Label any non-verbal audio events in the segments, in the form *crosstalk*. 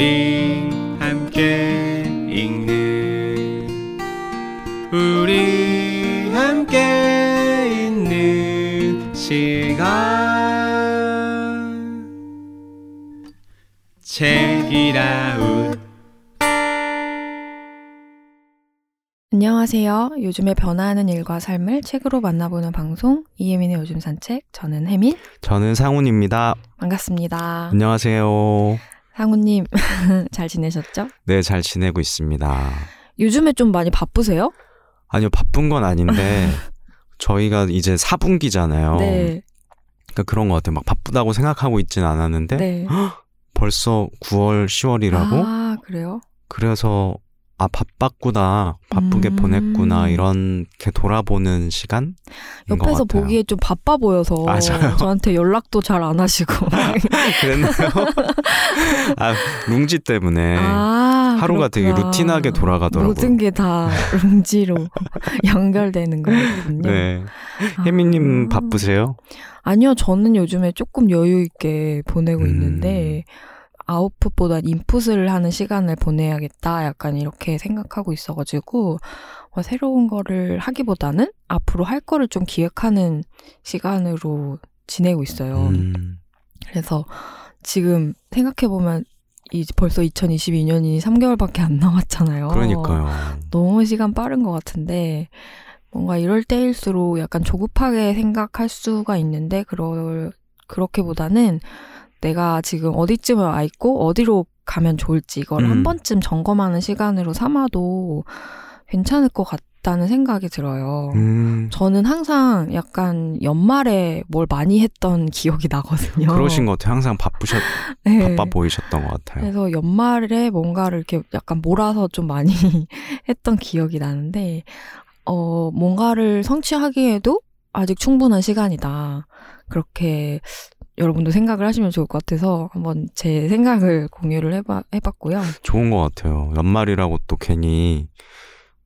우리 함께 읽는 우리 함께 있는 시간 책이라웃 안녕하세요. 요즘에 변화하는 일과 삶을 책으로 만나보는 방송 이혜민의 요즘 산책. 저는 혜민. 저는 상훈입니다. 반갑습니다. 안녕하세요. 상훈님 *laughs* 잘 지내셨죠? 네, 잘 지내고 있습니다. 요즘에 좀 많이 바쁘세요? 아니요, 바쁜 건 아닌데 *laughs* 저희가 이제 4분기잖아요. 네. 그러니까 그런 것 같아요. 막 바쁘다고 생각하고 있진 않았는데 네. *gasps* 벌써 9월, 10월이라고? 아 그래요? 그래서 아 바빴구나, 바쁘게 음. 보냈구나 이렇게 돌아보는 시간? 옆에서 보기에 좀 바빠 보여서 맞아요. 저한테 연락도 잘 안 하시고. *laughs* 그랬나요? 아 룽지 때문에 아, 하루가 되게 그렇구나. 루틴하게 돌아가더라고요. 모든 게 다 *laughs* 룽지로 *laughs* 연결되는 거군요. 네, 혜미님 아. 바쁘세요? 아니요, 저는 요즘에 조금 여유 있게 보내고 음. 있는데 아웃풋보다 인풋을 하는 시간을 보내야겠다. 약간 이렇게 생각하고 있어가지고 뭐 새로운 거를 하기보다는 앞으로 할 거를 좀 기획하는 시간으로 지내고 있어요. 음. 그래서 지금 생각해 보면 이제 벌써 2022년이 3개월밖에 안 남았잖아요. 그러니까요. 너무 시간 빠른 것 같은데 뭔가 이럴 때일수록 약간 조급하게 생각할 수가 있는데 그럴 그렇게보다는 내가 지금 어디쯤에 와 있고 어디로 가면 좋을지 이걸 음. 한 번쯤 점검하는 시간으로 삼아도 괜찮을 것 같다는 생각이 들어요. 음, 저는 항상 약간 연말에 뭘 많이 했던 *laughs* 기억이 나거든요. 그러신 것 같아요. 항상 바쁘셨, *laughs* 네. 바빠 보이셨던 것 같아요. 그래서 연말에 뭔가를 이렇게 약간 몰아서 좀 많이 *laughs* 했던 기억이 나는데, 어, 뭔가를 성취하기에도 아직 충분한 시간이다. 그렇게 여러분도 생각을 하시면 좋을 것 같아서 한번 제 생각을 공유를 해봐, 해봤고요. 좋은 것 같아요. 연말이라고 또 괜히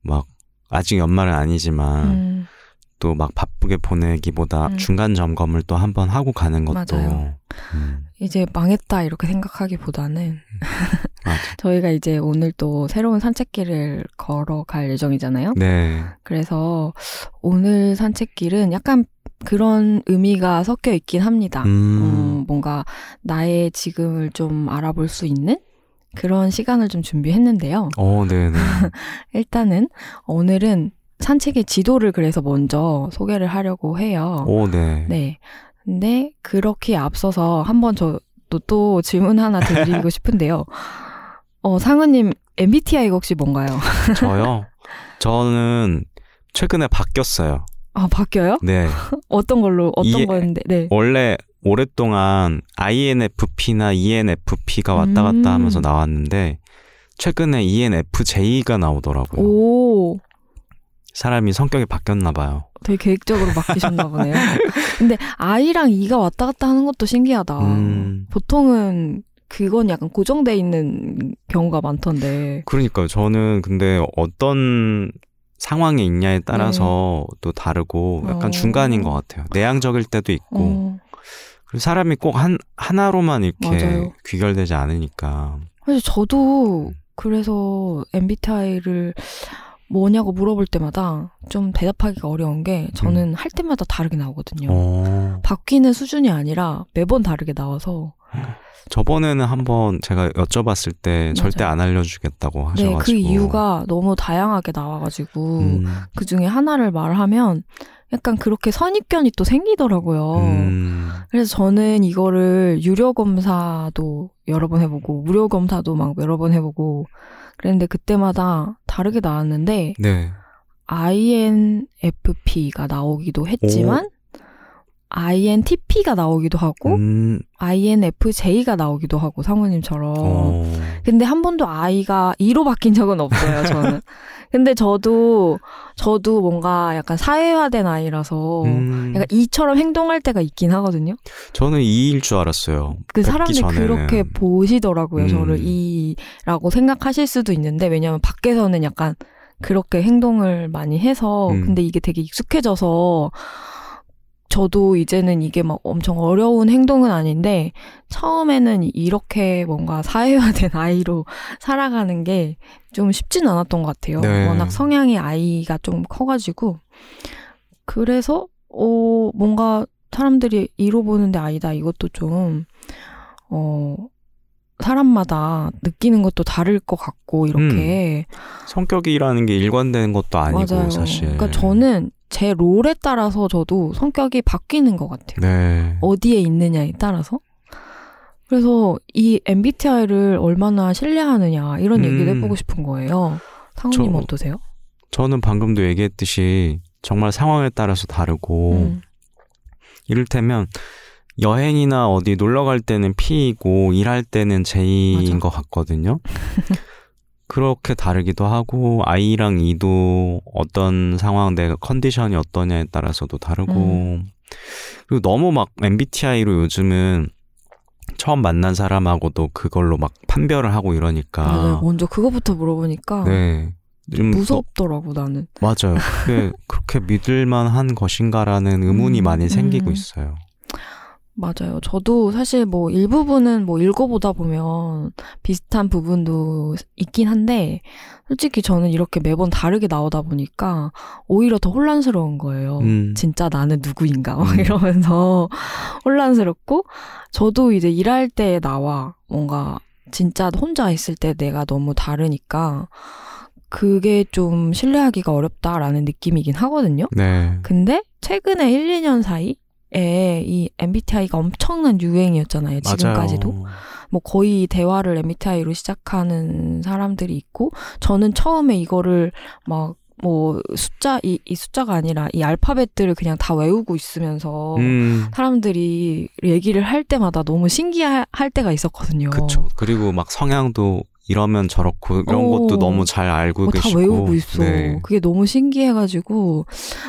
막 아직 연말은 아니지만 음, 또막 바쁘게 보내기보다 음. 중간 점검을 또 한번 하고 가는 것도 맞아요. 음, 이제 망했다 이렇게 생각하기보다는 맞아. 저희가 이제 오늘 또 새로운 산책길을 걸어갈 예정이잖아요. 네. 그래서 오늘 산책길은 약간 그런 의미가 섞여 있긴 합니다. 음, 음, 뭔가 나의 지금을 좀 알아볼 수 있는 그런 시간을 좀 준비했는데요. 어, 네네. *laughs* 일단은 오늘은 산책의 지도를 그래서 먼저 소개를 하려고 해요. 오, 네. 네. 근데 그렇게 앞서서 한번 저도 또 질문 하나 드리고 *laughs* 싶은데요. 어, 상은님 MBTI가 혹시 뭔가요? *laughs* 저요? 저는 최근에 바뀌었어요. 아, 바뀌어요? 네. *laughs* 어떤 걸로, 어떤 거였는데, 네. 원래 오랫동안 INFP나 ENFP가 왔다 갔다 음. 하면서 나왔는데 최근에 ENFJ가 나오더라고요. 오, 사람이 성격이 바뀌었나 봐요. 되게 계획적으로 바뀌셨나 보네요. 근데 I랑 E가 왔다 갔다 하는 것도 신기하다. 음. 보통은 그건 약간 고정돼 있는 경우가 많던데. 그러니까요. 저는 근데 어떤 상황에 있냐에 따라서 또 다르고 약간 네. 어. 중간인 것 같아요. 내향적일 때도 있고 어, 그리고 사람이 꼭 한 하나로만 이렇게 맞아요. 귀결되지 않으니까. 그래서 저도 음. 그래서 MBTI를 뭐냐고 물어볼 때마다 좀 대답하기가 어려운 게 저는 할 때마다 다르게 나오거든요. 음. 어. 바뀌는 수준이 아니라 매번 다르게 나와서 저번에는 한번 제가 여쭤봤을 때 절대 맞아요. 안 알려주겠다고 네, 하셔가지고. 그 이유가 너무 다양하게 나와가지고 음, 그 중에 하나를 말하면 약간 그렇게 선입견이 또 생기더라고요. 음, 그래서 저는 이거를 유료 검사도 여러 번 해보고 무료 검사도 막 여러 번 해보고 그랬는데 그때마다 다르게 나왔는데 네. INFP가 나오기도 했지만 INTP가 나오기도 하고 음, INFJ가 나오기도 하고 상우님처럼 어, 근데 한 번도 I가 E로 바뀐 적은 없어요, 저는. *laughs* 근데 저도, 저도 뭔가 약간 사회화된 아이라서 음, 약간 E처럼 행동할 때가 있긴 하거든요. 저는 이일 줄 알았어요. 그 사람들이 전에는. 그렇게 보시더라고요, 음. 저를 E라고 생각하실 수도 있는데, 왜냐면 밖에서는 약간 그렇게 행동을 많이 해서, 음. 근데 이게 되게 익숙해져서, 저도 이제는 이게 막 엄청 어려운 행동은 아닌데 처음에는 이렇게 뭔가 사회화된 *laughs* 아이로 살아가는 게 좀 쉽진 않았던 것 같아요. 네. 워낙 성향의 아이가 좀 커가지고 그래서 어 뭔가 사람들이 이로 보는데 아니다 이것도 좀 어. 사람마다 느끼는 것도 다를 것 같고 이렇게 성격이라는 게 일관되는 것도 아니고 맞아요. 사실. 그러니까 저는 제 롤에 따라서 저도 성격이 바뀌는 것 같아요. 네. 어디에 있느냐에 따라서. 그래서 이 MBTI를 얼마나 신뢰하느냐 이런 음. 얘기를 해보고 싶은 거예요. 상우님 저- 어떠세요? 저는 방금도 얘기했듯이 정말 상황에 따라서 다르고 음. 이를테면 여행이나 어디 놀러 갈 때는 P이고 일할 때는 J인 맞아. 것 같거든요. *laughs* 그렇게 다르기도 하고 I랑 E도 어떤 상황 내가 컨디션이 어떠냐에 따라서도 다르고 음. 그리고 너무 막 MBTI로 요즘은 처음 만난 사람하고도 그걸로 막 판별을 하고 이러니까 맞아요. 먼저 그거부터 물어보니까 네. 좀 무섭더라고 나는. 맞아요. 그게 그렇게 믿을만한 것인가라는 의문이 음, 많이 생기고 음. 있어요. 맞아요. 저도 사실 뭐 일부분은 뭐 읽어보다 보면 비슷한 부분도 있긴 한데 솔직히 저는 이렇게 매번 다르게 나오다 보니까 오히려 더 혼란스러운 거예요. 음. 진짜 나는 누구인가 막 음. 이러면서 *laughs* 혼란스럽고 저도 이제 일할 때 나와 뭔가 진짜 혼자 있을 때 내가 너무 다르니까 그게 좀 신뢰하기가 어렵다라는 느낌이긴 하거든요. 네. 근데 최근에 1, 2년 사이에 이 MBTI가 엄청난 유행이었잖아요. 지금까지도. 맞아요. 뭐 거의 대화를 MBTI로 시작하는 사람들이 있고 저는 처음에 이거를 막뭐 숫자 이, 이 숫자가 아니라 이 알파벳들을 그냥 다 외우고 있으면서 음. 사람들이 얘기를 할 때마다 너무 신기할 때가 있었거든요. 그쵸. 그리고 막 성향도 이러면 저렇고 이런 어. 것도 너무 잘 알고 뭐다 계시고. 외우고 있어. 네. 그게 너무 신기해가지고.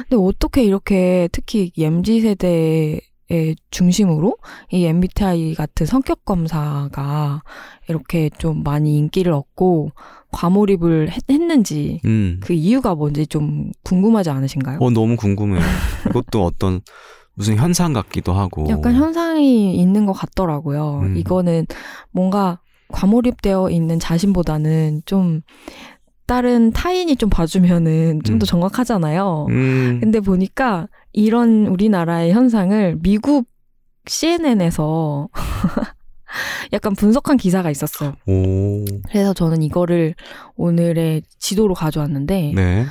근데 어떻게 이렇게 특히 MZ 세대의 중심으로 이 MBTI 같은 성격 검사가 이렇게 좀 많이 인기를 얻고 과몰입을 했, 는지 음. 그 이유가 뭔지 좀 궁금하지 않으신가요? 어 너무 궁금해요. 이것도 어떤 무슨 현상 같기도 하고. 약간 현상이 있는 것 같더라고요. 음. 이거는 뭔가 과몰입되어 있는 자신보다는 좀 다른 타인이 좀 봐주면은 좀더 음. 정확하잖아요. 음. 근데 보니까 이런 우리나라의 현상을 미국 CNN에서 *laughs* 약간 분석한 기사가 있었어요. 오. 그래서 저는 이거를 오늘의 지도로 가져왔는데, 네.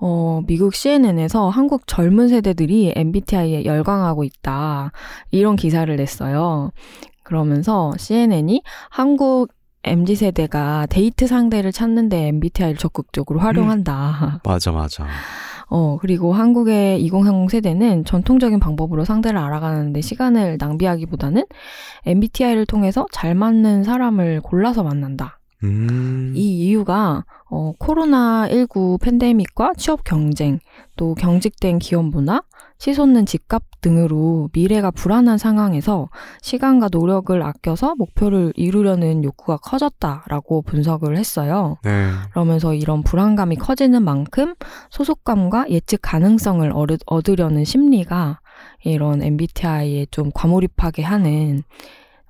어, 미국 CNN에서 한국 젊은 세대들이 MBTI에 열광하고 있다. 이런 기사를 냈어요. 그러면서 CNN이 한국 MZ 세대가 데이트 상대를 찾는데 MBTI를 적극적으로 활용한다. 맞아 맞아. *laughs* 어, 그리고 한국의 2030 세대는 전통적인 방법으로 상대를 알아가는데 시간을 낭비하기보다는 MBTI를 통해서 잘 맞는 사람을 골라서 만난다. 음. 이 이유가 어, 코로나19 팬데믹과 취업 경쟁, 또 경직된 기업 문화, 치솟는 집값 등으로 미래가 불안한 상황에서 시간과 노력을 아껴서 목표를 이루려는 욕구가 커졌다라고 분석을 했어요. 네. 그러면서 이런 불안감이 커지는 만큼 소속감과 예측 가능성을 얻으, 얻으려는 심리가 이런 MBTI에 좀 과몰입하게 하는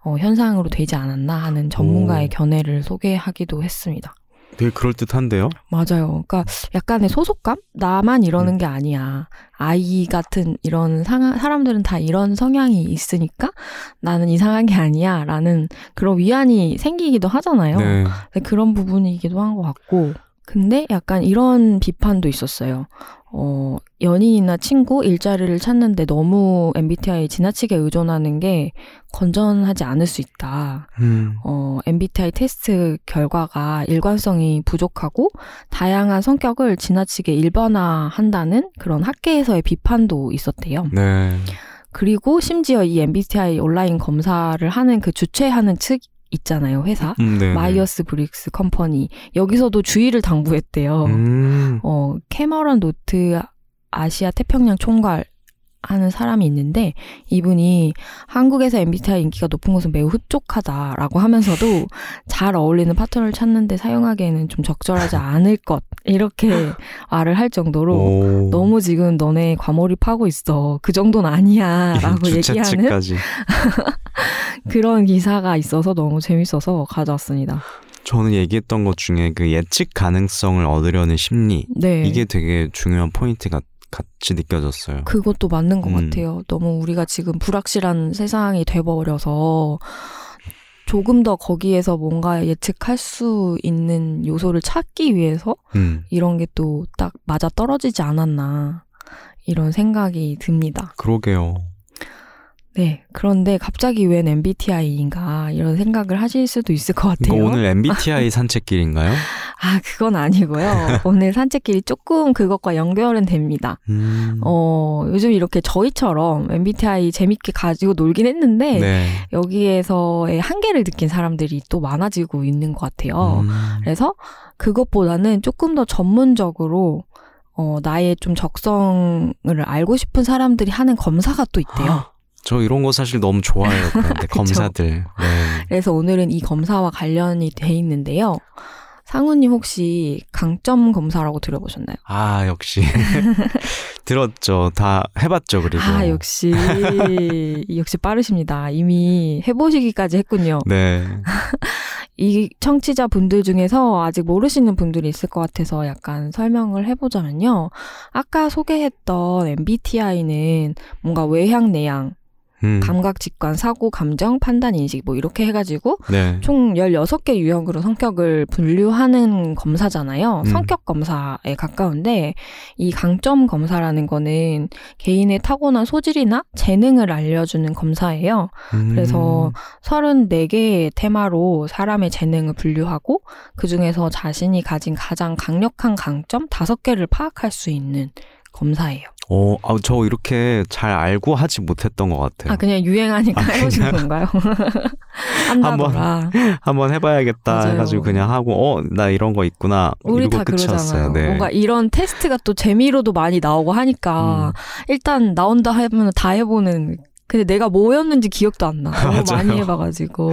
어, 현상으로 되지 않았나 하는 전문가의 오. 견해를 소개하기도 했습니다. 되게 그럴 듯한데요. 맞아요. 그러니까 약간의 소속감? 나만 이러는 음. 게 아니야. 아이 같은 이런 상하, 사람들은 다 이런 성향이 있으니까 나는 이상한 게 아니야. 라는 그런 위안이 생기기도 하잖아요. 네. 네, 그런 부분이기도 한 것 같고. 근데 약간 이런 비판도 있었어요. 어, 연인이나 친구, 일자리를 찾는데 너무 MBTI에 지나치게 의존하는 게 건전하지 않을 수 있다. 음. 어, MBTI 테스트 결과가 일관성이 부족하고 다양한 성격을 지나치게 일반화한다는 그런 학계에서의 비판도 있었대요. 네. 그리고 심지어 이 MBTI 온라인 검사를 하는 그 주최하는 측 있잖아요, 회사. 음, 네. 마이어스 브릭스 컴퍼니. 여기서도 주의를 당부했대요. 음. 어, 캐머런 노트 아시아 태평양 총괄 하는 사람이 있는데 이분이 한국에서 MBTI 인기가 높은 것은 매우 흡족하다라고 하면서도 잘 어울리는 파트너를 찾는데 사용하기에는 좀 적절하지 않을 것 이렇게 *laughs* 말을 할 정도로 오. 너무 지금 너네 과몰입하고 있어 그 정도는 아니야라고 *laughs* 얘기하는. *laughs* 그런 기사가 있어서 너무 재밌어서 가져왔습니다. 저는 얘기했던 것 중에 그 예측 가능성을 얻으려는 심리 네. 이게 되게 중요한 포인트가 같이 느껴졌어요. 그것도 맞는 것 음. 같아요. 너무 우리가 지금 불확실한 세상이 돼버려서 조금 더 거기에서 뭔가 예측할 수 있는 요소를 찾기 위해서 음, 이런 게 또 딱 맞아 떨어지지 않았나 이런 생각이 듭니다. 그러게요. 네. 그런데 갑자기 웬 MBTI인가 이런 생각을 하실 수도 있을 것 같아요. 오늘 *laughs* MBTI 산책길인가요? 아, 그건 아니고요. *laughs* 오늘 산책길이 조금 그것과 연결은 됩니다. 음, 어, 요즘 이렇게 저희처럼 MBTI 재밌게 가지고 놀긴 했는데 네. 여기에서의 한계를 느낀 사람들이 또 많아지고 있는 것 같아요. 음, 그래서 그것보다는 조금 더 전문적으로 어, 나의 좀 적성을 알고 싶은 사람들이 하는 검사가 또 있대요. 저 이런 거 사실 너무 좋아해요. 그런데. *laughs* 검사들. 네. 그래서 오늘은 이 검사와 관련이 돼 있는데요. 상우님 혹시 강점 검사라고 들어보셨나요? 아 역시 *laughs* 들었죠. 다 해봤죠. 그리고 아, 역시, 역시 빠르십니다. 이미 해보시기까지 했군요. 네. *laughs* 이 청취자 분들 중에서 아직 모르시는 분들이 있을 것 같아서 약간 설명을 해보자면요. 아까 소개했던 MBTI는 뭔가 외향, 내향, 음, 감각, 직관, 사고, 감정, 판단, 인식 뭐 이렇게 해가지고 네. 총 16개 유형으로 성격을 분류하는 검사잖아요. 음. 성격 검사에 가까운데 이 강점 검사라는 거는 개인의 타고난 소질이나 재능을 알려주는 검사예요. 음, 그래서 34개의 테마로 사람의 재능을 분류하고 그 중에서 자신이 가진 가장 강력한 강점 5개를 파악할 수 있는 검사예요. 어, 아, 저 이렇게 잘 알고 하지 못했던 것 같아요. 아, 그냥 유행하니까 아, 해보신 건가요? *laughs* 한다더라. 한번 해봐야겠다 맞아요. 해가지고 그냥 하고 어 나 이런 거 있구나 우리 다. 그러잖아요. 네. 뭔가 이런 테스트가 또 재미로도 많이 나오고 하니까 음. 일단 나온다 하면 다 해보는. 근데 내가 뭐였는지 기억도 안 나. *laughs* 너무. 많이 해봐가지고.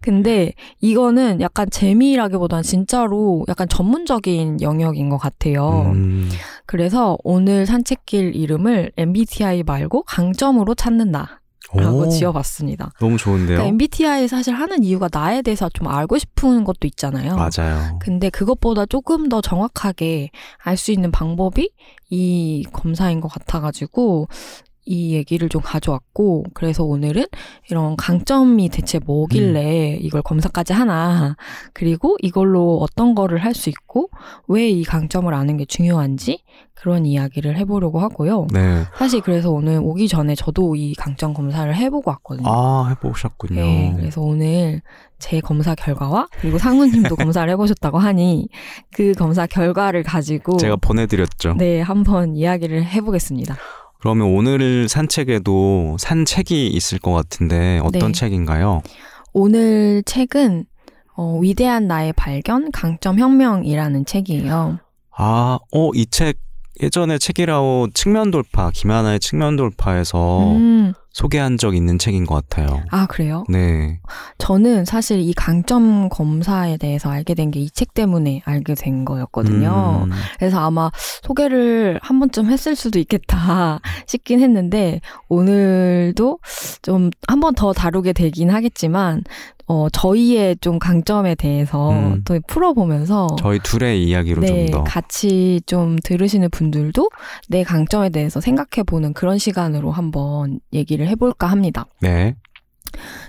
근데 이거는 약간 재미라기보다는 진짜로 약간 전문적인 영역인 것 같아요. 음, 그래서 오늘 산책길 이름을 MBTI 말고 강점으로 찾는다. 라고 오, 지어봤습니다. 너무 좋은데요. 그러니까 MBTI 사실 하는 이유가 나에 대해서 좀 알고 싶은 것도 있잖아요. 맞아요. 근데 그것보다 조금 더 정확하게 알 수 있는 방법이 이 검사인 것 같아가지고 이 얘기를 좀 가져왔고 그래서 오늘은 이런 강점이 대체 뭐길래 이걸 검사까지 하나 그리고 이걸로 어떤 거를 할 수 있고 왜 이 강점을 아는 게 중요한지 그런 이야기를 해보려고 하고요. 네. 사실 그래서 오늘 오기 전에 저도 이 강점 검사를 해보고 왔거든요. 아 해보셨군요. 네, 그래서 오늘 제 검사 결과와 그리고 상우님도 검사를 해보셨다고 하니 그 검사 결과를 가지고 제가 보내드렸죠. 네 한번 이야기를 해보겠습니다. 그러면 오늘 산 책에도 산 책이 있을 것 같은데 어떤 네. 책인가요? 오늘 책은 어, 위대한 나의 발견 강점 혁명이라는 책이에요. 아, 어, 이 책 예전에 책이라고 측면 돌파, 김하나의 측면 돌파에서 음, 소개한 적 있는 책인 것 같아요. 아 그래요? 네. 저는 사실 이 강점 검사에 대해서 알게 된 게 이 책 때문에 알게 된 거였거든요. 음, 그래서 아마 소개를 한 번쯤 했을 수도 있겠다 *laughs* 싶긴 했는데 오늘도 좀 한 번 더 다루게 되긴 하겠지만 어 저희의 좀 강점에 대해서 음. 또 풀어보면서 저희 둘의 이야기로 네, 좀 더. 같이 좀 들으시는 분들도 내 강점에 대해서 생각해 보는 그런 시간으로 한번 얘기를 해볼까 합니다. 네.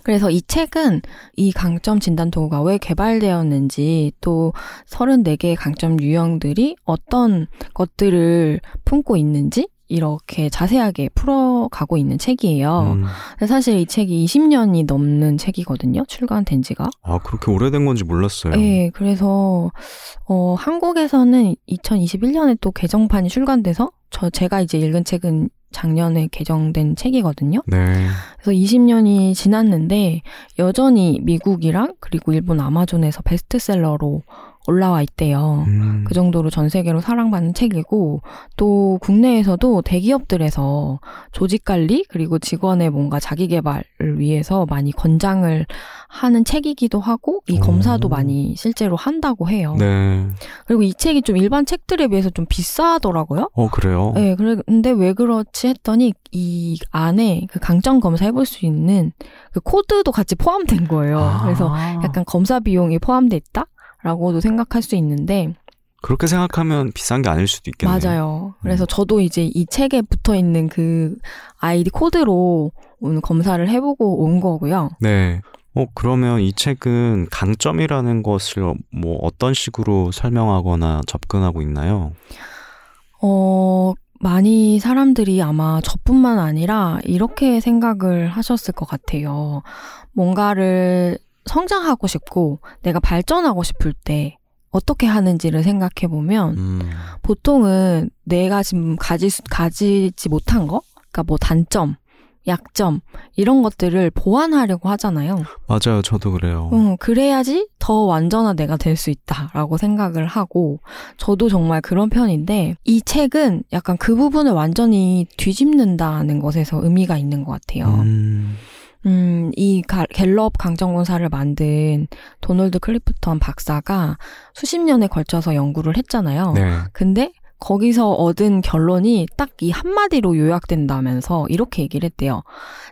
그래서 이 책은 이 강점 진단 도구가 왜 개발되었는지 또 34개의 강점 유형들이 어떤 것들을 품고 있는지 이렇게 자세하게 풀어가고 있는 책이에요. 음, 사실 이 책이 20년이 넘는 책이거든요. 출간된 지가. 아, 그렇게 오래된 건지 몰랐어요. 네, 그래서 어, 한국에서는 2021년에 또 개정판이 출간돼서 저 제가 이제 읽은 책은 작년에 개정된 책이거든요. 네. 그래서 20년이 지났는데 여전히 미국이랑 그리고 일본 아마존에서 베스트셀러로 올라와 있대요. 음. 그 정도로 전 세계로 사랑받는 책이고 또 국내에서도 대기업들에서 조직 관리 그리고 직원의 뭔가 자기 개발을 위해서 많이 권장을 하는 책이기도 하고 이 검사도 오. 많이 실제로 한다고 해요. 네. 그리고 이 책이 좀 일반 책들에 비해서 좀 비싸더라고요. 어, 그래요? 네, 그래, 근데 왜 그렇지 했더니 이 안에 그 강점 검사 해볼 수 있는 그 코드도 같이 포함된 거예요. 아. 그래서 약간 검사 비용이 포함돼 있다 라고도 생각할 수 있는데 그렇게 생각하면 비싼 게 아닐 수도 있겠네요. 맞아요. 그래서 음. 저도 이제 이 책에 붙어 있는 그 아이디 코드로 오늘 검사를 해보고 온 거고요. 네. 어, 그러면 이 책은 강점이라는 것을 뭐 어떤 식으로 설명하거나 접근하고 있나요? 어, 많이 사람들이 아마 저뿐만 아니라 이렇게 생각을 하셨을 것 같아요. 뭔가를 성장하고 싶고 내가 발전하고 싶을 때 어떻게 하는지를 생각해 보면 음, 보통은 내가 지금 가지, 가지지 못한 거? 그러니까 뭐 단점, 약점, 이런 것들을 보완하려고 하잖아요. 맞아요. 저도 그래요. 음, 그래야지 더 완전한 내가 될 수 있다라고 생각을 하고, 저도 정말 그런 편인데, 이 책은 약간 그 부분을 완전히 뒤집는다는 것에서 의미가 있는 것 같아요. 음, 음, 이 가- 갤럽 강점검사를 만든 도널드 클리프턴 박사가 수십 년에 걸쳐서 연구를 했잖아요. 네. 근데 거기서 얻은 결론이 딱 이 한마디로 요약된다면서 이렇게 얘기를 했대요.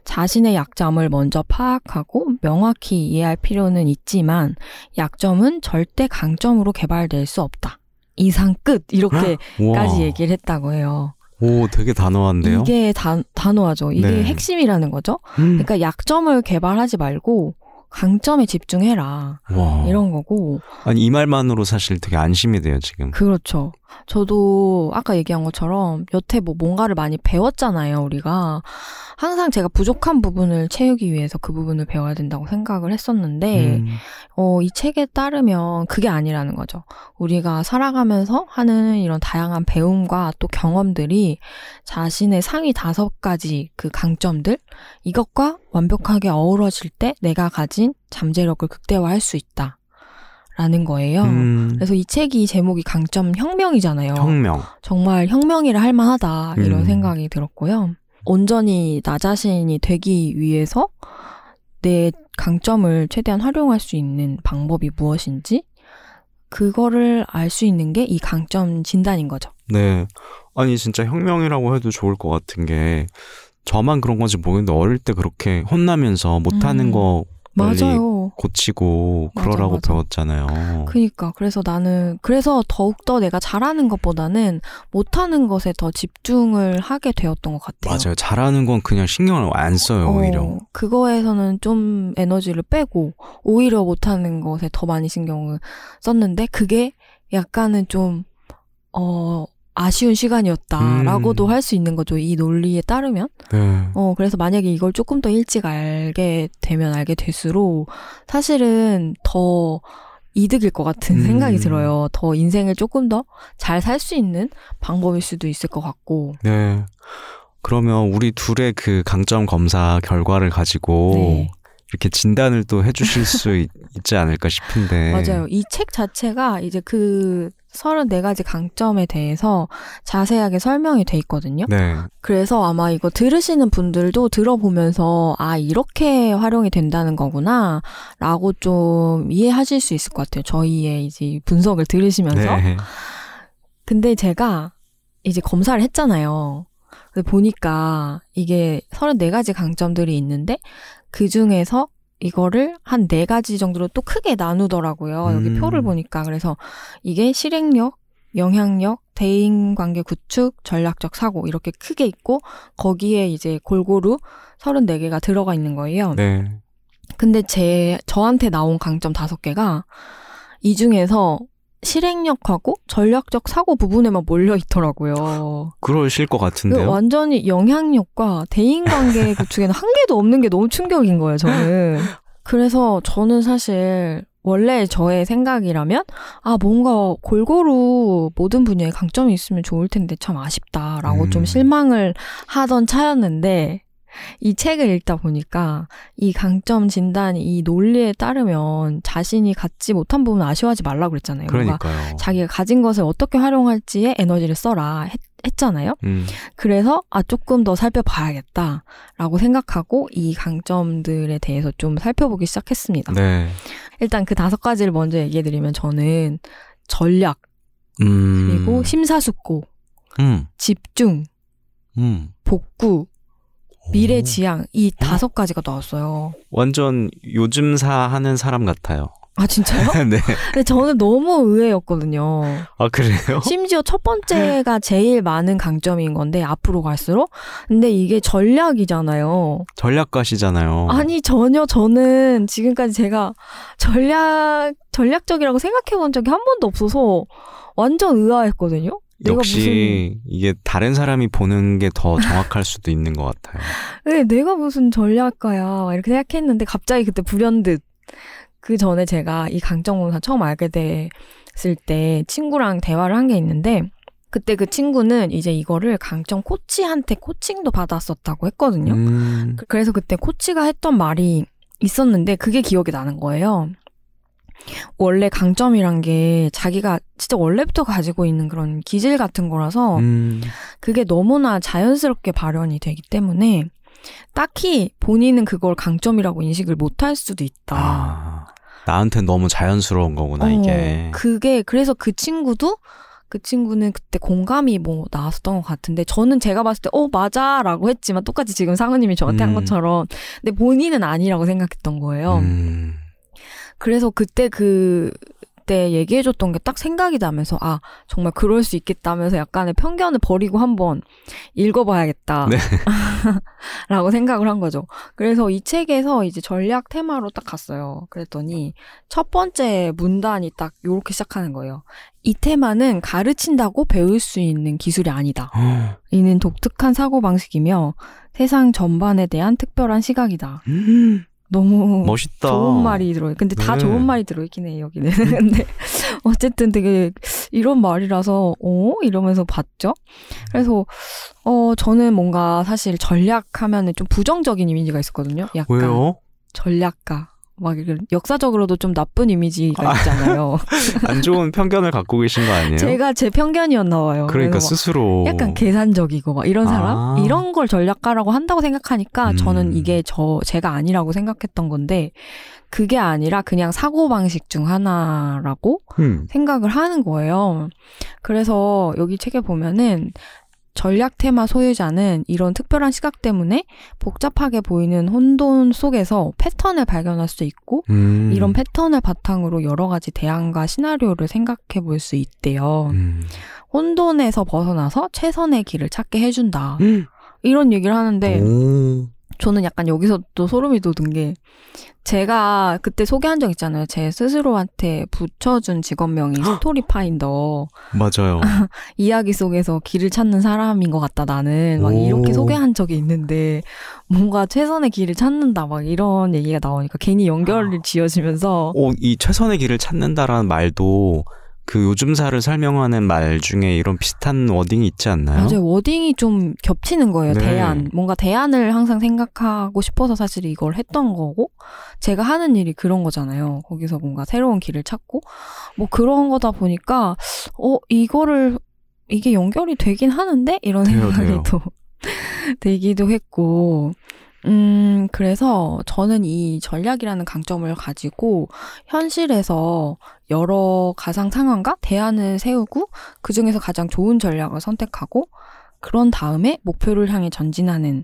자신의 약점을 먼저 파악하고 명확히 이해할 필요는 있지만 약점은 절대 강점으로 개발될 수 없다. 이상 끝 이렇게까지. *gasps* 얘기를 했다고 해요. 오, 되게 단호한데요? 이게 단, 단호하죠. 이게 네. 핵심이라는 거죠. 음. 그러니까 약점을 개발하지 말고 강점에 집중해라. 와. 이런 거고. 아니, 이 말만으로 사실 되게 안심이 돼요, 지금. 그렇죠. 저도 아까 얘기한 것처럼 여태 뭐 뭔가를 많이 배웠잖아요, 우리가. 항상 제가 부족한 부분을 채우기 위해서 그 부분을 배워야 된다고 생각을 했었는데, 음, 어, 이 책에 따르면 그게 아니라는 거죠. 우리가 살아가면서 하는 이런 다양한 배움과 또 경험들이 자신의 상위 다섯 가지 그 강점들, 이것과 완벽하게 어우러질 때 내가 가진 잠재력을 극대화할 수 있다. 라는 거예요. 음, 그래서 이 책이 제목이 강점 혁명이잖아요. 혁명. 정말 혁명이라 할 만하다 이런 음. 생각이 들었고요. 온전히 나 자신이 되기 위해서 내 강점을 최대한 활용할 수 있는 방법이 무엇인지 그거를 알 수 있는 게 이 강점 진단인 거죠. 네. 아니, 진짜 혁명이라고 해도 좋을 것 같은 게, 저만 그런 건지 모르겠는데, 어릴 때 그렇게 혼나면서 못하는 음. 거 맞아요. 고치고 맞아, 그러라고 맞아. 배웠잖아요. 그니까 그래서 나는 그래서 더욱더 내가 잘하는 것보다는 못하는 것에 더 집중을 하게 되었던 것 같아요. 맞아요. 잘하는 건 그냥 신경을 안 써요, 오히려. 어, 그거에서는 좀 에너지를 빼고 오히려 못하는 것에 더 많이 신경을 썼는데 그게 약간은 좀 어, 아쉬운 시간이었다라고도 음. 할수 있는 거죠. 이 논리에 따르면. 네. 어, 그래서 만약에 이걸 조금 더 일찍 알게 되면 알게 될수록 사실은 더 이득일 것 같은 음. 생각이 들어요. 더 인생을 조금 더 잘 살 수 있는 방법일 수도 있을 것 같고. 네. 그러면 우리 둘의 그 강점 검사 결과를 가지고 네. 이렇게 진단을 또 해주실 수 *laughs* 있, 지 않을까 싶은데. 맞아요. 이 책 자체가 이제 그 34가지 강점에 대해서 자세하게 설명이 돼 있거든요. 네. 그래서 아마 이거 들으시는 분들도 들어보면서 아, 이렇게 활용이 된다는 거구나 라고 좀 이해하실 수 있을 것 같아요. 저희의 이제 분석을 들으시면서. 네. 근데 제가 이제 검사를 했잖아요. 근데 보니까 이게 34가지 강점들이 있는데 그 중에서 이거를 한 네 가지 정도로 또 크게 나누더라고요. 여기 음. 표를 보니까. 그래서 이게 실행력, 영향력, 대인 관계 구축, 전략적 사고 이렇게 크게 있고 거기에 이제 골고루 34개가 들어가 있는 거예요. 네. 근데 제 저한테 나온 강점 다섯 개가 이 중에서 실행력하고 전략적 사고 부분에만 몰려 있더라고요. 그러실 것그 같은데요. 완전히 영향력과 대인관계 *laughs* 구축에는 한 개도 없는 게 너무 충격인 거예요, 저는. 그래서 저는 사실 원래 저의 생각이라면 아 뭔가 골고루 모든 분야에 강점이 있으면 좋을 텐데 참 아쉽다라고 음. 좀 실망을 하던 차였는데 이 책을 읽다 보니까 이 강점 진단 이 논리에 따르면 자신이 갖지 못한 부분 아쉬워하지 말라고 그랬잖아요. 그러니까요. 자기가 가진 것을 어떻게 활용할지에 에너지를 써라 했, 했잖아요. 음. 그래서 아 조금 더 살펴봐야겠다라고 생각하고 이 강점들에 대해서 좀 살펴보기 시작했습니다. 네. 일단 그 다섯 가지를 먼저 얘기해드리면 저는 전략 음. 그리고 심사숙고, 음. 집중, 음. 복구, 미래 오. 지향 이 다섯 가지가 나왔어요. 완전 요즘사 하는 사람 같아요. 아 진짜요? *laughs* 네. 근데 저는 너무 의외였거든요. 아 그래요? *laughs* 심지어 첫 번째가 제일 많은 강점인 건데 앞으로 갈수록 근데 이게 전략이잖아요. 전략가시잖아요. 아니 전혀 저는 지금까지 제가 전략 전략적이라고 생각해 본 적이 한 번도 없어서 완전 의아했거든요. 역시 이게 다른 사람이 보는 게 더 정확할 수도 있는 것 같아요. *laughs* 무슨 네, 내가 무슨 전략가야 막 이렇게 생각했는데 갑자기 그때 불현듯 그 전에 제가 이 강정공사 처음 알게 됐을 때 친구랑 대화를 한 게 있는데 그때 그 친구는 이제 이거를 강정 코치한테 코칭도 받았었다고 했거든요. 음. 그- 그래서 그때 코치가 했던 말이 있었는데 그게 기억이 나는 거예요. 원래 강점이란 게 자기가 진짜 원래부터 가지고 있는 그런 기질 같은 거라서 음. 그게 너무나 자연스럽게 발현이 되기 때문에 딱히 본인은 그걸 강점이라고 인식을 못할 수도 있다. 아. 나한테 너무 자연스러운 거구나 어, 이게. 그게 그래서 그 친구도 그 친구는 그때 공감이 뭐 나왔었던 것 같은데 저는 제가 봤을 때 어 맞아 라고 했지만 똑같이 지금 상우님이 저한테 한 음. 것처럼 근데 본인은 아니라고 생각했던 거예요. 음. 그래서 그때 그 그때 얘기해줬던 게 딱 생각이 나면서 아 정말 그럴 수 있겠다면서 약간의 편견을 버리고 한번 읽어봐야겠다. 네. *laughs* 라고 생각을 한 거죠. 그래서 이 책에서 이제 전략 테마로 딱 갔어요. 그랬더니 첫 번째 문단이 딱 요렇게 시작하는 거예요. 이 테마는 가르친다고 배울 수 있는 기술이 아니다. 이는 독특한 사고방식이며 세상 전반에 대한 특별한 시각이다. 음. 너무 멋있다. 좋은 말이 들어요. 근데 다 네. 좋은 말이 들어있긴 해요, 여기는. *laughs* 근데 어쨌든 되게 이런 말이라서, 어? 이러면서 봤죠? 그래서, 어, 저는 뭔가 사실 전략하면은 좀 부정적인 이미지가 있었거든요. 약간. 왜요? 전략가. 막 역사적으로도 좀 나쁜 이미지가 있잖아요. *laughs* 안 좋은 편견을 갖고 계신 거 아니에요? 제가 제 편견이었나 봐요. 그러니까 스스로 약간 계산적이고 막 이런 사람 아. 이런 걸 전략가라고 한다고 생각하니까 음. 저는 이게 저 제가 아니라고 생각했던 건데 그게 아니라 그냥 사고 방식 중 하나라고 음. 생각을 하는 거예요. 그래서 여기 책에 보면은 전략 테마 소유자는 이런 특별한 시각 때문에 복잡하게 보이는 혼돈 속에서 패턴을 발견할 수 있고 음. 이런 패턴을 바탕으로 여러 가지 대안과 시나리오를 생각해 볼 수 있대요. 음. 혼돈에서 벗어나서 최선의 길을 찾게 해준다. 음. 이런 얘기를 하는데 오. 저는 약간 여기서 또 소름이 돋은 게 제가 그때 소개한 적 있잖아요. 제 스스로한테 붙여준 직업명이 *gasps* story finder. 맞아요. *laughs* 이야기 속에서 길을 찾는 사람인 것 같다 나는 막 오. 이렇게 소개한 적이 있는데 뭔가 최선의 길을 찾는다 막 이런 얘기가 나오니까 괜히 연결을 아. *gasps* 지어지면서 오, 이 최선의 길을 찾는다라는 말도 그 요즘사를 설명하는 말 중에 이런 비슷한 워딩이 있지 않나요? 맞아요. 워딩이 좀 겹치는 거예요. 네. 대안. 뭔가 대안을 항상 생각하고 싶어서 사실 이걸 했던 거고, 제가 하는 일이 그런 거잖아요. 거기서 뭔가 새로운 길을 찾고, 뭐 그런 거다 보니까, 어, 이거를, 이게 연결이 되긴 하는데? 이런 돼요, 생각이 돼요. 또 *laughs* 되기도 했고, 음, 그래서 저는 이 전략이라는 강점을 가지고 현실에서 여러 가상 상황과 대안을 세우고 그 중에서 가장 좋은 전략을 선택하고 그런 다음에 목표를 향해 전진하는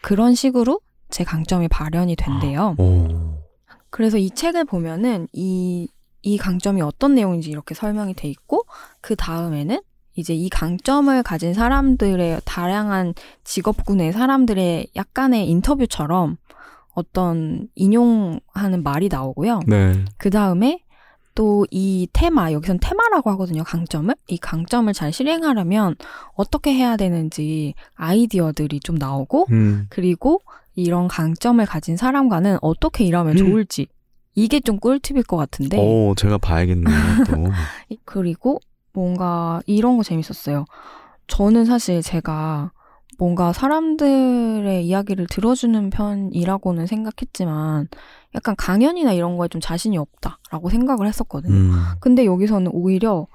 그런 식으로 제 강점이 발현이 된대요. 오. 그래서 이 책을 보면은 이, 이 강점이 어떤 내용인지 이렇게 설명이 돼 있고 그 다음에는 이제 이 강점을 가진 사람들의 다양한 직업군의 사람들의 약간의 인터뷰처럼 어떤 인용하는 말이 나오고요. 네. 그 다음에 또 이 테마, 여기선 테마라고 하거든요, 강점을. 이 강점을 잘 실행하려면 어떻게 해야 되는지 아이디어들이 좀 나오고, 음. 그리고 이런 강점을 가진 사람과는 어떻게 일하면 음. 좋을지. 이게 좀 꿀팁일 것 같은데. 오, 제가 봐야겠네요, 또. *laughs* 그리고 뭔가 이런 거 재밌었어요. 저는 사실 제가 뭔가 사람들의 이야기를 들어주는 편이라고는 생각했지만 약간 강연이나 이런 거에 좀 자신이 없다라고 생각을 했었거든요. 음. 근데 여기서는 오히려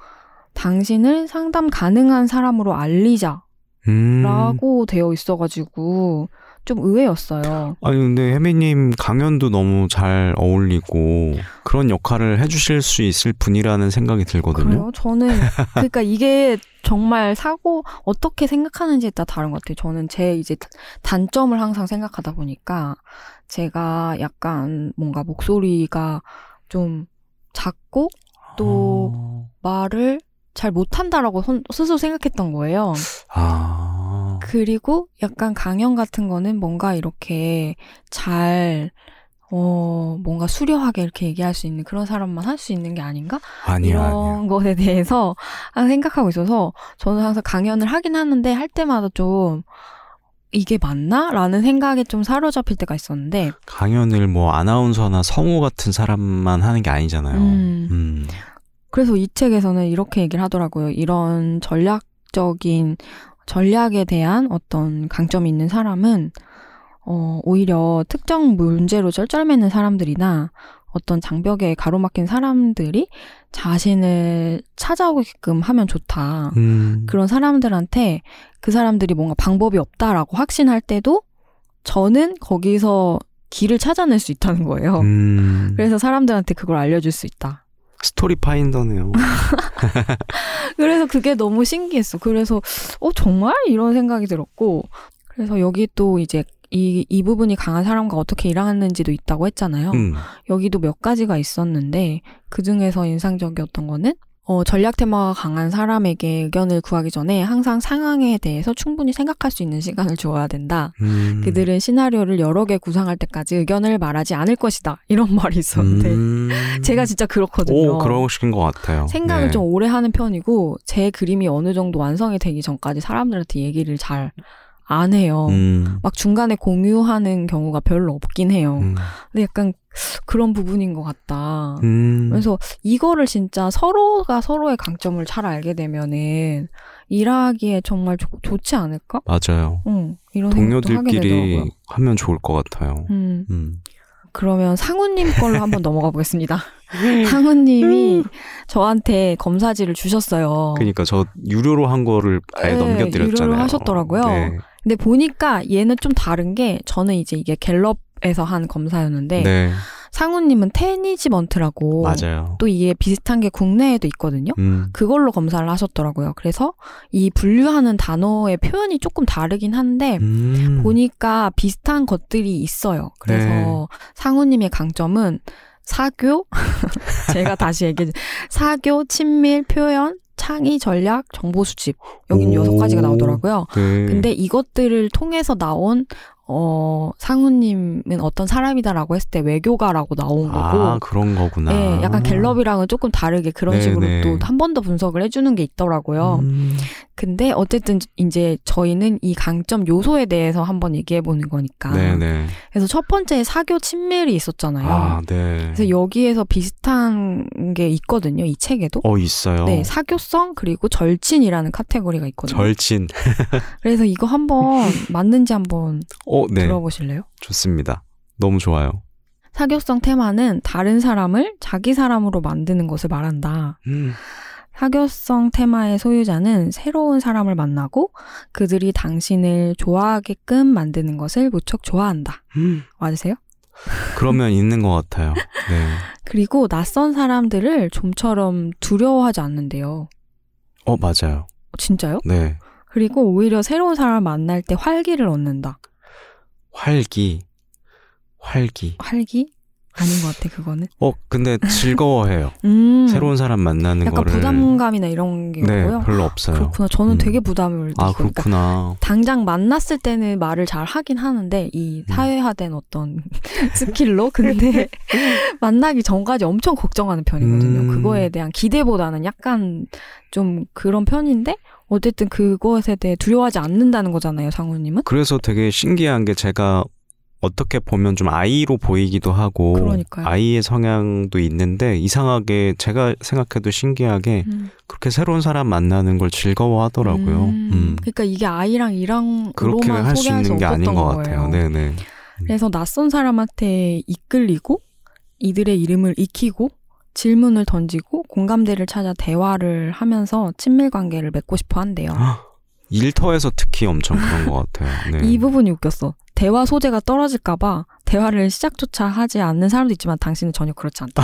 당신을 상담 가능한 사람으로 알리자라고 음. 되어 있어가지고 좀 의외였어요. 아니 근데 혜미님 강연도 너무 잘 어울리고 그런 역할을 해주실 수 있을 분이라는 생각이 들거든요. 그래요? 저는 그러니까 이게 정말 사고 어떻게 생각하는지에 따라 다른 것 같아요. 저는 제 이제 단점을 항상 생각하다 보니까 제가 약간 뭔가 목소리가 좀 작고 또 어. 말을 잘 못한다라고 선- 스스로 생각했던 거예요. 아. 그리고 약간 강연 같은 거는 뭔가 이렇게 잘, 어, 뭔가 수려하게 이렇게 얘기할 수 있는 그런 사람만 할 수 있는 게 아닌가? 아니야 이런 아니야. 것에 대해서 생각하고 있어서 저는 항상 강연을 하긴 하는데 할 때마다 좀 이게 맞나? 라는 생각에 좀 사로잡힐 때가 있었는데, 강연을 뭐 아나운서나 성우 같은 사람만 하는 게 아니잖아요. 음. 음. 그래서 이 책에서는 이렇게 얘기를 하더라고요. 이런 전략적인 전략에 대한 어떤 강점이 있는 사람은 어, 오히려 특정 문제로 쩔쩔매는 사람들이나 어떤 장벽에 가로막힌 사람들이 자신을 찾아오게끔 하면 좋다. 음. 그런 사람들한테 그 사람들이 뭔가 방법이 없다라고 확신할 때도 저는 거기서 길을 찾아낼 수 있다는 거예요. 음. 그래서 사람들한테 그걸 알려줄 수 있다. 스토리 파인더네요. *laughs* 그래서 그게 너무 신기했어. 그래서 어 정말 이런 생각이 들었고 그래서 여기 또 이제 이, 이 부분이 강한 사람과 어떻게 일하는지도 있다고 했잖아요. 음. 여기도 몇 가지가 있었는데 그 중에서 인상적이었던 거는 어, 전략 테마가 강한 사람에게 의견을 구하기 전에 항상 상황에 대해서 충분히 생각할 수 있는 시간을 줘야 된다. 음. 그들은 시나리오를 여러 개 구상할 때까지 의견을 말하지 않을 것이다. 이런 말이 있었는데 음. 제가 진짜 그렇거든요. 오 그러신 것 같아요. 생각을 네. 좀 오래 하는 편이고 제 그림이 어느 정도 완성이 되기 전까지 사람들한테 얘기를 잘 안 해요. 음. 막 중간에 공유하는 경우가 별로 없긴 해요. 음. 근데 약간 그런 부분인 것 같다. 음. 그래서 이거를 진짜 서로가 서로의 강점을 잘 알게 되면은 일하기에 정말 좋, 좋지 않을까? 맞아요. 응, 이런 동료들끼리. 하면 좋을 것 같아요. 음, 음. 그러면 상우님 걸로 *laughs* 한번 넘어가 보겠습니다. 상우님이 저한테 검사지를 주셨어요. 그러니까 저 유료로 한 거를 아예 네, 넘겨드렸잖아요. 유료로 하셨더라고요. 네. 근데 보니까 얘는 좀 다른 게 저는 이제 이게 갤럽에서 한 검사였는데 네. 상우님은 테니지먼트라고 맞아요. 또 이게 비슷한 게 국내에도 있거든요. 음. 그걸로 검사를 하셨더라고요. 그래서 이 분류하는 단어의 표현이 조금 다르긴 한데 음. 보니까 비슷한 것들이 있어요. 그래서 네. 상우님의 강점은 사교, *laughs* 제가 다시 얘기해 사교, 친밀, 표현, 창의, 전략, 정보 수집 여긴 오. 여섯 가지가 나오더라고요. 네. 근데 이것들을 통해서 나온 어 상우님은 어떤 사람이다라고 했을 때 외교가라고 나온 거고 아 그런 거구나. 네, 약간 갤럽이랑은 조금 다르게 그런 네, 식으로 네. 또한 번 더 분석을 해주는 게 있더라고요. 음. 근데 어쨌든 이제 저희는 이 강점 요소에 대해서 한번 얘기해 보는 거니까. 네네. 그래서 첫 번째 사교 친밀이 있었잖아요. 아 네. 그래서 여기에서 비슷한 게 있거든요. 이 책에도. 어 있어요. 네, 사교성 그리고 절친이라는 카테고리가 있거든요. 절친. 그래서 이거 한번 맞는지 한번 어 네. 들어보실래요? 좋습니다. 너무 좋아요. 사교성 테마는 다른 사람을 자기 사람으로 만드는 것을 말한다. 음. 사교성 테마의 소유자는 새로운 사람을 만나고 그들이 당신을 좋아하게끔 만드는 것을 무척 좋아한다. 음. 맞으세요? 그러면 있는 것 같아요. 네. *laughs* 그리고 낯선 사람들을 좀처럼 두려워하지 않는데요. 어 맞아요. 진짜요? 네. 그리고 오히려 새로운 사람을 만날 때 활기를 얻는다. 활기. 활기. 활기? 아닌 것 같아, 그거는. 어 근데 즐거워해요. *laughs* 음. 새로운 사람 만나는 약간 거를. 부담감이나 이런 게 네, 없고요. 별로 없어요. 그렇구나. 저는 음. 되게 부담을 아 느끼고 그러니까 그렇구나. 당장 만났을 때는 말을 잘 하긴 하는데 이 음. 사회화된 어떤 *laughs* 스킬로 근데 *laughs* 만나기 전까지 엄청 걱정하는 편이거든요. 음. 그거에 대한 기대보다는 약간 좀 그런 편인데 어쨌든 그것에 대해 두려워하지 않는다는 거잖아요, 상우님은. 그래서 되게 신기한 게 제가 어떻게 보면 좀 아이로 보이기도 하고 그러니까요. 아이의 성향도 있는데 이상하게 제가 생각해도 신기하게 음. 그렇게 새로운 사람 만나는 걸 즐거워하더라고요. 음. 음. 그러니까 이게 아이랑 이랑으로만 그렇게 할 수 있는 게 아닌 것 거예요. 같아요. 네네. 그래서 낯선 사람한테 이끌리고 이들의 이름을 익히고 질문을 던지고 공감대를 찾아 대화를 하면서 친밀 관계를 맺고 싶어 한대요. 일터에서 특히 엄청 그런 것 같아요. *laughs* 네. 이 부분이 웃겼어. 대화 소재가 떨어질까봐 대화를 시작조차 하지 않는 사람도 있지만 당신은 전혀 그렇지 않다.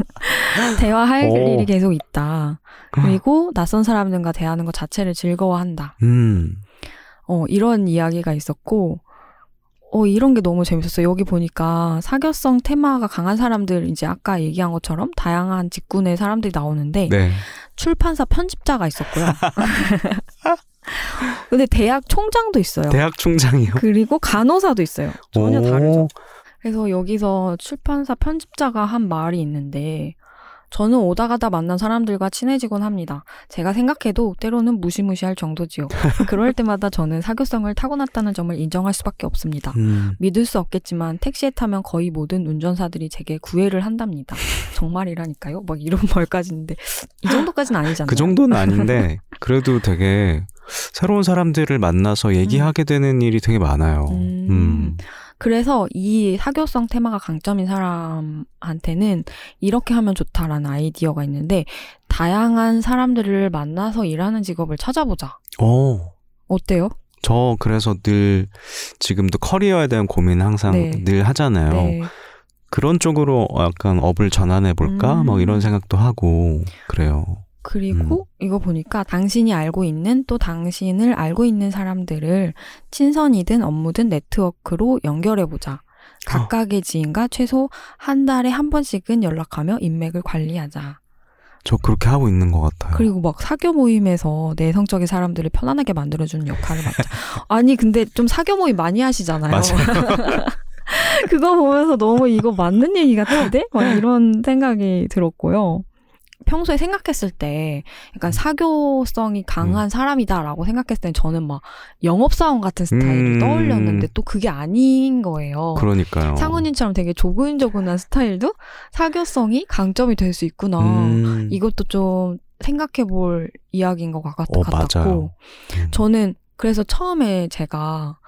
*laughs* 대화할 오. 일이 계속 있다. 그리고 낯선 사람들과 대하는 것 자체를 즐거워한다. 음. 어, 이런 이야기가 있었고, 어, 이런 게 너무 재밌었어요. 여기 보니까 사교성 테마가 강한 사람들, 이제 아까 얘기한 것처럼 다양한 직군의 사람들이 나오는데, 네. 출판사 편집자가 있었고요. *laughs* 근데 대학 총장도 있어요. 대학 총장이요. 그리고 간호사도 있어요. 전혀 오. 다르죠. 그래서 여기서 출판사 편집자가 한 말이 있는데, 저는 오다 가다 만난 사람들과 친해지곤 합니다. 제가 생각해도 때로는 무시무시할 정도지요. 그럴 때마다 저는 사교성을 타고났다는 점을 인정할 수밖에 없습니다. 음. 믿을 수 없겠지만 택시에 타면 거의 모든 운전사들이 제게 구애를 한답니다. 정말이라니까요? 막 이런 *laughs* 말까지 있는데 이 정도까지는 아니잖아요. 그 정도는 아닌데 그래도 되게 새로운 사람들을 만나서 얘기하게 되는 일이 되게 많아요. 음. 음. 그래서 이 사교성 테마가 강점인 사람한테는 이렇게 하면 좋다라는 아이디어가 있는데 다양한 사람들을 만나서 일하는 직업을 찾아보자. 어. 어때요? 저 그래서 늘 지금도 커리어에 대한 고민 항상 네. 늘 하잖아요. 네. 그런 쪽으로 약간 업을 전환해 볼까? 음. 뭐 이런 생각도 하고 그래요. 그리고 음. 이거 보니까 당신이 알고 있는 또 당신을 알고 있는 사람들을 친선이든 업무든 네트워크로 연결해보자. 각각의 지인과 최소 한 달에 한 번씩은 연락하며 인맥을 관리하자. 저 그렇게 하고 있는 것 같아요. 그리고 막 사교 모임에서 내성적인 사람들을 편안하게 만들어주는 역할을 맡자. *laughs* 아니 근데 좀 사교 모임 많이 하시잖아요. 맞아요. *laughs* 그거 보면서 너무 이거 맞는 얘기 같은데? 막 이런 생각이 들었고요. 평소에 생각했을 때 약간 사교성이 강한 음. 사람이다라고 생각했을 때 저는 막 영업사원 같은 스타일을 음. 떠올렸는데 또 그게 아닌 거예요. 그러니까요. 상훈님처럼 되게 조근조근한 스타일도 사교성이 강점이 될 수 있구나. 음. 이것도 좀 생각해 볼 이야기인 것 같, 어, 같았고. 음. 저는 그래서 처음에 제가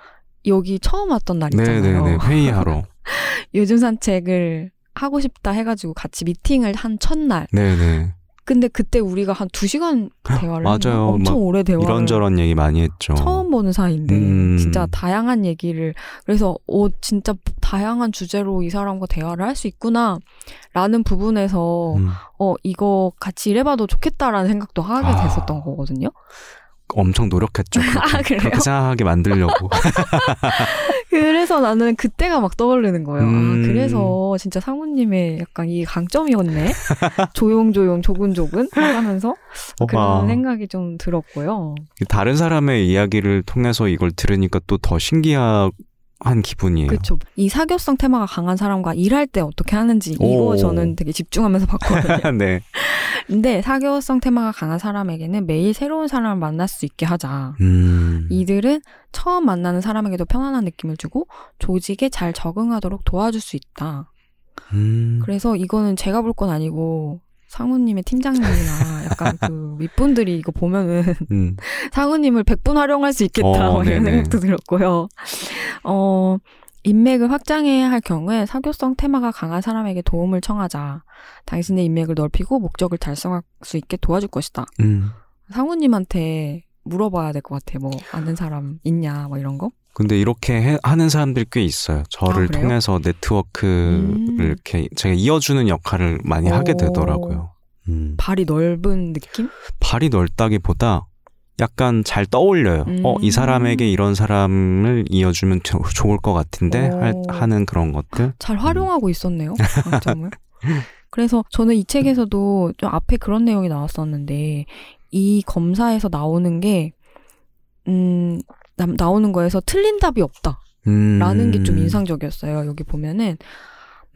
여기 처음 왔던 날 있잖아요. 네네네 회의하러. *laughs* 요즘 산책을 하고 싶다 해가지고 같이 미팅을 한 첫날. 네네 근데 그때 우리가 한 두 시간 대화를 맞아요. 엄청 막 오래 대화를 이런저런 얘기 많이 했죠. 처음 보는 사이인데 음. 진짜 다양한 얘기를 그래서 어 진짜 다양한 주제로 이 사람과 대화를 할 수 있구나라는 부분에서 음. 어 이거 같이 일해봐도 좋겠다라는 생각도 하게 아. 됐었던 거거든요. 엄청 노력했죠. *laughs* 그렇게, 아? 그렇게 생각하게 만들려고. *laughs* 그래서 나는 그때가 막 떠오르는 거예요. 음. 아, 그래서 진짜 상우님의 약간 이 강점이었네. *laughs* 조용조용, 조근조근 하면서 그런 어마. 생각이 좀 들었고요. 다른 사람의 이야기를 통해서 이걸 들으니까 또 더 신기 한 기분이에요. 그렇죠. 이 사교성 테마가 강한 사람과 일할 때 어떻게 하는지 이거 오. 저는 되게 집중하면서 봤거든요. *laughs* 네. 근데 사교성 테마가 강한 사람에게는 매일 새로운 사람을 만날 수 있게 하자. 음. 이들은 처음 만나는 사람에게도 편안한 느낌을 주고 조직에 잘 적응하도록 도와줄 수 있다. 음. 그래서 이거는 제가 볼 건 아니고 상우님의 팀장님이나 약간 그 *laughs* 윗분들이 이거 보면은 음. *laughs* 상우님을 100분 활용할 수 있겠다 어, 뭐 이런. 생각도 들었고요. 어, 인맥을 확장해야 할 경우에 사교성 테마가 강한 사람에게 도움을 청하자. 당신의 인맥을 넓히고 목적을 달성할 수 있게 도와줄 것이다. 음. 상우님한테 물어봐야 될 것 같아. 뭐 아는 사람 있냐, 뭐 이런 거. 근데 이렇게 해- 하는 사람들이 꽤 있어요. 저를 아? 통해서 네트워크를 음. 이렇게 제가 이어주는 역할을 많이 하게 오. 되더라고요. 음. 발이 넓은 느낌? 발이 넓다기보다 약간 잘 떠올려요. 음. 어, 이 사람에게 이런 사람을 이어주면 조- 좋을 것 같은데 오. 할- 하는 그런 것들. 잘 활용하고 있었네요. *laughs* 강점을. 그래서 저는 이 책에서도 좀 앞에 그런 내용이 나왔었는데 이 검사에서 나오는 게 음, 남- 나오는 거에서 틀린 답이 없다. 음. 라는 게좀 인상적이었어요. 여기 보면은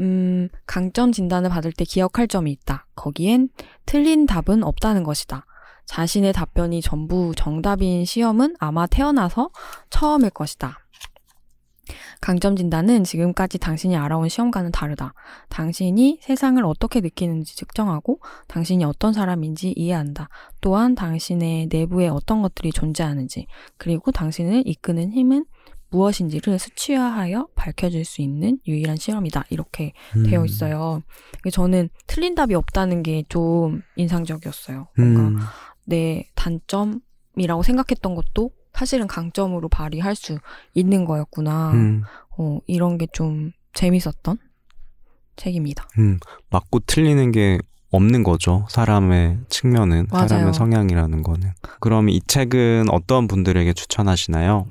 음, 강점 진단을 받을 때 기억할 점이 있다. 거기엔 틀린 답은 없다는 것이다. 자신의 답변이 전부 정답인 시험은 아마 태어나서 처음일 것이다. 강점 진단은 지금까지 당신이 알아온 시험과는 다르다. 당신이 세상을 어떻게 느끼는지 측정하고 당신이 어떤 사람인지 이해한다. 또한 당신의 내부에 어떤 것들이 존재하는지 그리고 당신을 이끄는 힘은 무엇인지를 수치화하여 밝혀줄 수 있는 유일한 실험이다. 이렇게 되어 음. 있어요. 저는 틀린 답이 없다는 게 좀 인상적이었어요. 뭔가 음. 내 단점이라고 생각했던 것도 사실은 강점으로 발휘할 수 있는 거였구나. 음. 어, 이런 게 좀 재밌었던 책입니다. 음. 맞고 틀리는 게 없는 거죠. 사람의 측면은 맞아요. 사람의 성향이라는 거는. 그럼 이 책은 어떤 분들에게 추천하시나요?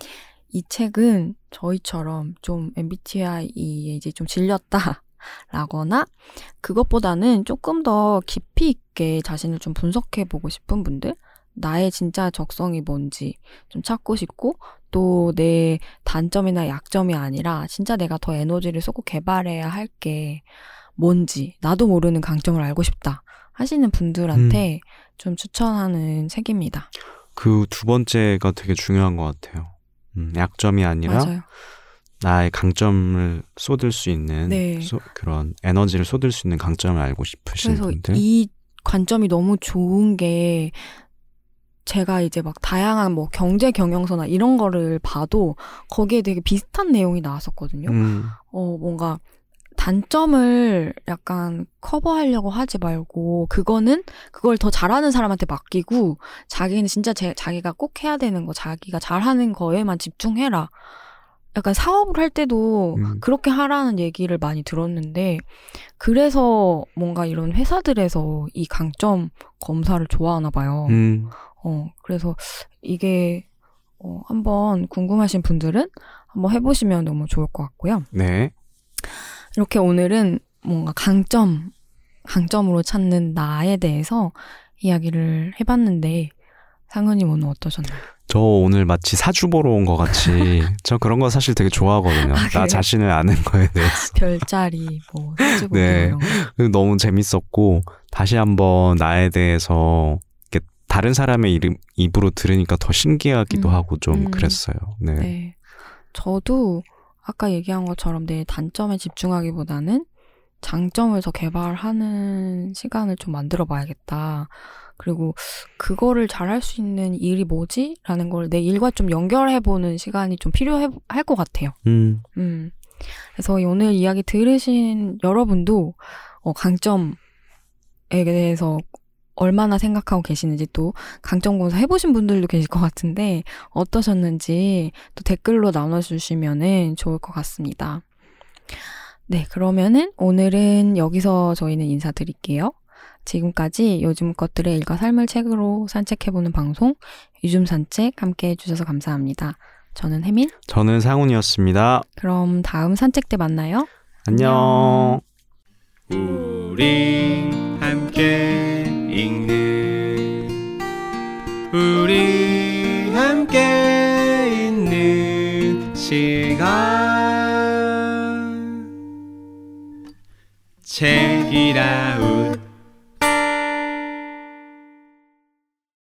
이 책은 저희처럼 좀 MBTI에 이제 좀 질렸다. 라거나 그것보다는 조금 더 깊이 있게 자신을 좀 분석해 보고 싶은 분들 나의 진짜 적성이 뭔지 좀 찾고 싶고 또 내 단점이나 약점이 아니라 진짜 내가 더 에너지를 쏟고 개발해야 할 게 뭔지 나도 모르는 강점을 알고 싶다 하시는 분들한테 좀 추천하는 책입니다. 그 두 번째가 되게 중요한 것 같아요. 음, 약점이 아니라 맞아요. 나의 강점을 쏟을 수 있는 네. 소- 그런 에너지를 쏟을 수 있는 강점을 알고 싶으신 그래서 분들. 이 관점이 너무 좋은 게 제가 이제 막 다양한 뭐 경제 경영서나 이런 거를 봐도 거기에 되게 비슷한 내용이 나왔었거든요. 음, 어, 뭔가 단점을 약간 커버하려고 하지 말고 그거는 그걸 더 잘하는 사람한테 맡기고 자기는 진짜 제, 자기가 꼭 해야 되는 거 자기가 잘하는 거에만 집중해라. 약간 사업을 할 때도 음. 그렇게 하라는 얘기를 많이 들었는데 그래서 뭔가 이런 회사들에서 이 강점 검사를 좋아하나 봐요. 음, 어, 그래서 이게 어, 한번 궁금하신 분들은 한번 해보시면 너무 좋을 것 같고요. 네. 이렇게 오늘은 뭔가 강점, 강점으로 찾는 나에 대해서 이야기를 해봤는데 상은님 오늘 어떠셨나요? 저 오늘 마치 사주 보러 온 것 같이 *laughs* 저 그런 거 사실 되게 좋아하거든요. 아, 나? 자신을 아는 거에 대해서 *laughs* 별자리, 뭐, 수주보기 네. 이런 거. 너무 재밌었고 다시 한번 나에 대해서 다른 사람의 이름, 입으로 들으니까 더 신기하기도 음, 하고 좀 음. 그랬어요. 네. 네. 저도 아까 얘기한 것처럼 내 단점에 집중하기보다는 장점을 더 개발하는 시간을 좀 만들어 봐야겠다. 그리고 그거를 잘할 수 있는 일이 뭐지? 라는 걸 내 일과 좀 연결해 보는 시간이 좀 필요할 것 같아요. 음, 음. 그래서 오늘 이야기 들으신 여러분도 어, 강점에 대해서 얼마나 생각하고 계시는지 또 강점 검사 해보신 분들도 계실 것 같은데 어떠셨는지 또 댓글로 나눠주시면은 좋을 것 같습니다. 네, 그러면은 오늘은 여기서 저희는 인사드릴게요. 지금까지 요즘 것들의 일과 삶을 책으로 산책해보는 방송 요즘 산책 함께 해주셔서 감사합니다. 저는 혜민. 저는 상훈이었습니다. 그럼 다음 산책 때 만나요. 안녕. 우리 함께 읽는 우리 함께 있는 시간. 책이라